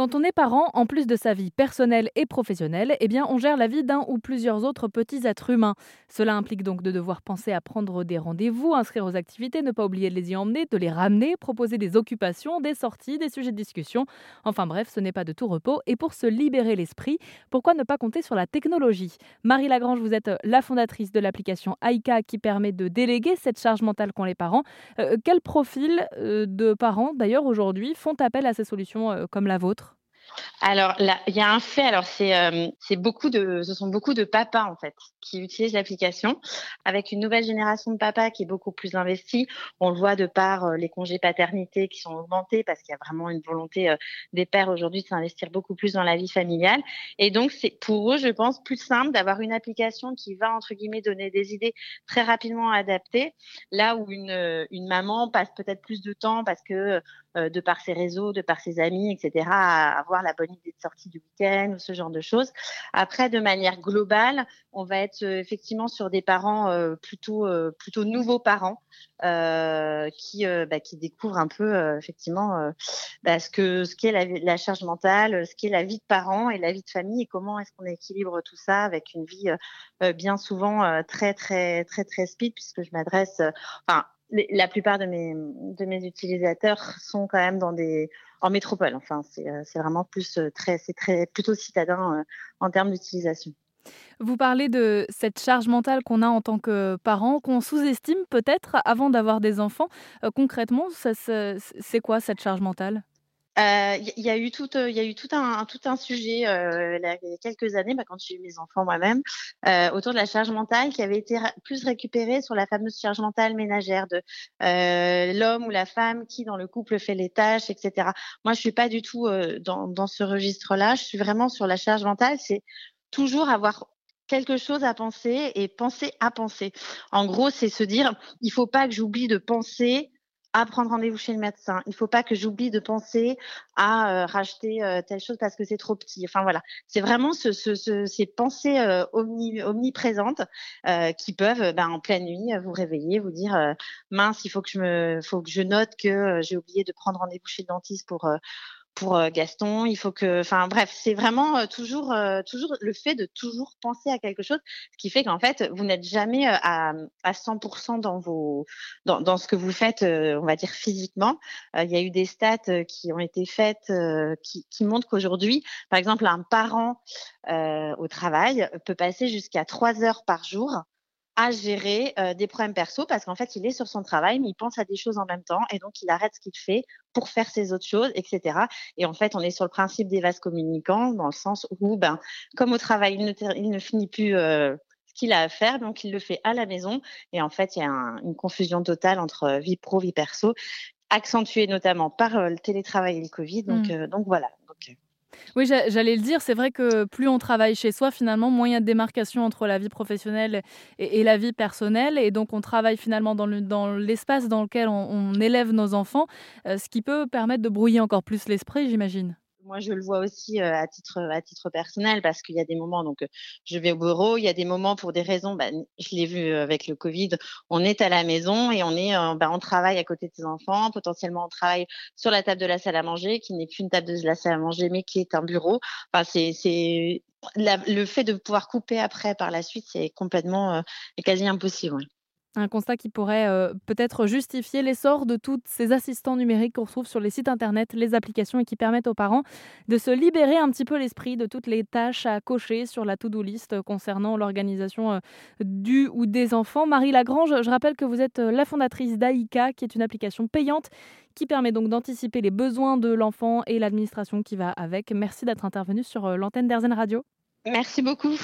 Quand on est parent, en plus de sa vie personnelle et professionnelle, eh bien, on gère la vie d'un ou plusieurs autres petits êtres humains. Cela implique donc de devoir penser à prendre des rendez-vous, inscrire aux activités, ne pas oublier de les y emmener, de les ramener, proposer des occupations, des sorties, des sujets de discussion. Enfin bref, ce n'est pas de tout repos. Et pour se libérer l'esprit, pourquoi ne pas compter sur la technologie? Marie Lagrange, vous êtes la fondatrice de l'application Aika qui permet de déléguer cette charge mentale qu'ont les parents. Euh, quel profil euh, de parents, d'ailleurs, aujourd'hui, font appel à ces solutions euh, comme la vôtre? Alors il y a un fait. Alors c'est euh, c'est beaucoup de, ce sont beaucoup de papas en fait qui utilisent l'application, avec une nouvelle génération de papas qui est beaucoup plus investie. On le voit de par euh, les congés paternité qui sont augmentés parce qu'il y a vraiment une volonté euh, des pères aujourd'hui de s'investir beaucoup plus dans la vie familiale. Et donc c'est pour eux, je pense, plus simple d'avoir une application qui va entre guillemets donner des idées très rapidement adaptées, là où une une maman passe peut-être plus de temps parce que de par ses réseaux, de par ses amis, etc., à avoir la bonne idée de sortie du week-end ou ce genre de choses. Après, de manière globale, on va être euh, effectivement sur des parents euh, plutôt euh, plutôt nouveaux parents qui bah, qui découvrent un peu effectivement bah, ce que ce qu'est la, la, charge mentale, ce qu'est la vie de parents et la vie de famille et comment est-ce qu'on équilibre tout ça avec une vie bien souvent très très très très speed puisque je m'adresse enfin la plupart de mes, de mes utilisateurs sont quand même dans des, en métropole. Enfin, c'est euh, vraiment plus euh, très, c'est très, plutôt citadin euh, en termes d'utilisation. Vous parlez de cette charge mentale qu'on a en tant que parent, qu'on sous-estime peut-être avant d'avoir des enfants. concrètement, c'est quoi cette charge mentale? Il euh, y, a eu tout, il y a eu tout un, tout un sujet euh, il y a quelques années, bah, quand j'ai eu mes enfants moi-même, euh, autour de la charge mentale qui avait été plus récupérée sur la fameuse charge mentale ménagère de l'homme ou la femme qui dans le couple fait les tâches, etc. Moi, je suis pas du tout dans, dans ce registre-là. Je suis vraiment sur la charge mentale. C'est toujours avoir quelque chose à penser et penser à penser. En gros, c'est se dire, il faut pas que j'oublie de penser à prendre rendez-vous chez le médecin. Il ne faut pas que j'oublie de penser à euh, racheter euh, telle chose parce que c'est trop petit. Enfin voilà, c'est vraiment ce, ce, ce, ces pensées euh, omniprésentes qui peuvent, ben, en pleine nuit, vous réveiller, vous dire mince, il faut que je me, faut que je note que j'ai oublié de prendre rendez-vous chez le dentiste pour pour euh, Gaston. Il faut que, enfin bref, c'est vraiment euh, toujours, euh, toujours le fait de toujours penser à quelque chose, ce qui fait qu'en fait, vous n'êtes jamais à, à 100% dans vos, dans, dans, ce que vous faites, on va dire physiquement. Il y a eu des stats qui ont été faites qui, qui montrent qu'aujourd'hui, par exemple, un parent au travail peut passer jusqu'à trois heures par jour à gérer euh, des problèmes perso parce qu'en fait, il est sur son travail, mais il pense à des choses en même temps et donc il arrête ce qu'il fait pour faire ses autres choses, etc. Et en fait, on est sur le principe des vases communicants dans le sens où, ben, comme au travail, il ne, il ne finit plus euh, ce qu'il a à faire, donc il le fait à la maison. Et en fait, il y a une confusion totale entre vie pro, vie perso, accentuée notamment par euh, le télétravail et le Covid. Donc, mmh. donc voilà. Oui, j'allais le dire, c'est vrai que plus on travaille chez soi, finalement, moins il y a de démarcation entre la vie professionnelle et, la vie personnelle. Et donc, on travaille finalement dans l'espace dans, lequel on, élève nos enfants, euh, ce qui peut permettre de brouiller encore plus l'esprit, j'imagine moi, je le vois aussi à titre à titre personnel parce qu'il y a des moments donc je vais au bureau, il y a des moments pour des raisons, bah, je l'ai vu avec le Covid, on est à la maison et on est bah, on travaille à côté de ses enfants, potentiellement on travaille sur la table de la salle à manger qui n'est plus une table de la salle à manger mais qui est un bureau. Enfin, c'est c'est le fait de pouvoir couper après par la suite, c'est complètement euh, quasi impossible. Un constat qui pourrait euh, peut-être justifier l'essor de tous ces assistants numériques qu'on retrouve sur les sites internet, les applications et qui permettent aux parents de se libérer un petit peu l'esprit de toutes les tâches à cocher sur la to-do list concernant l'organisation euh, du ou des enfants. Marie Lagrange, je rappelle que vous êtes euh, la fondatrice d'AICA, qui est une application payante qui permet donc d'anticiper les besoins de l'enfant et l'administration qui va avec. Merci d'être intervenue sur l'antenne d'Airzen Radio. Merci beaucoup.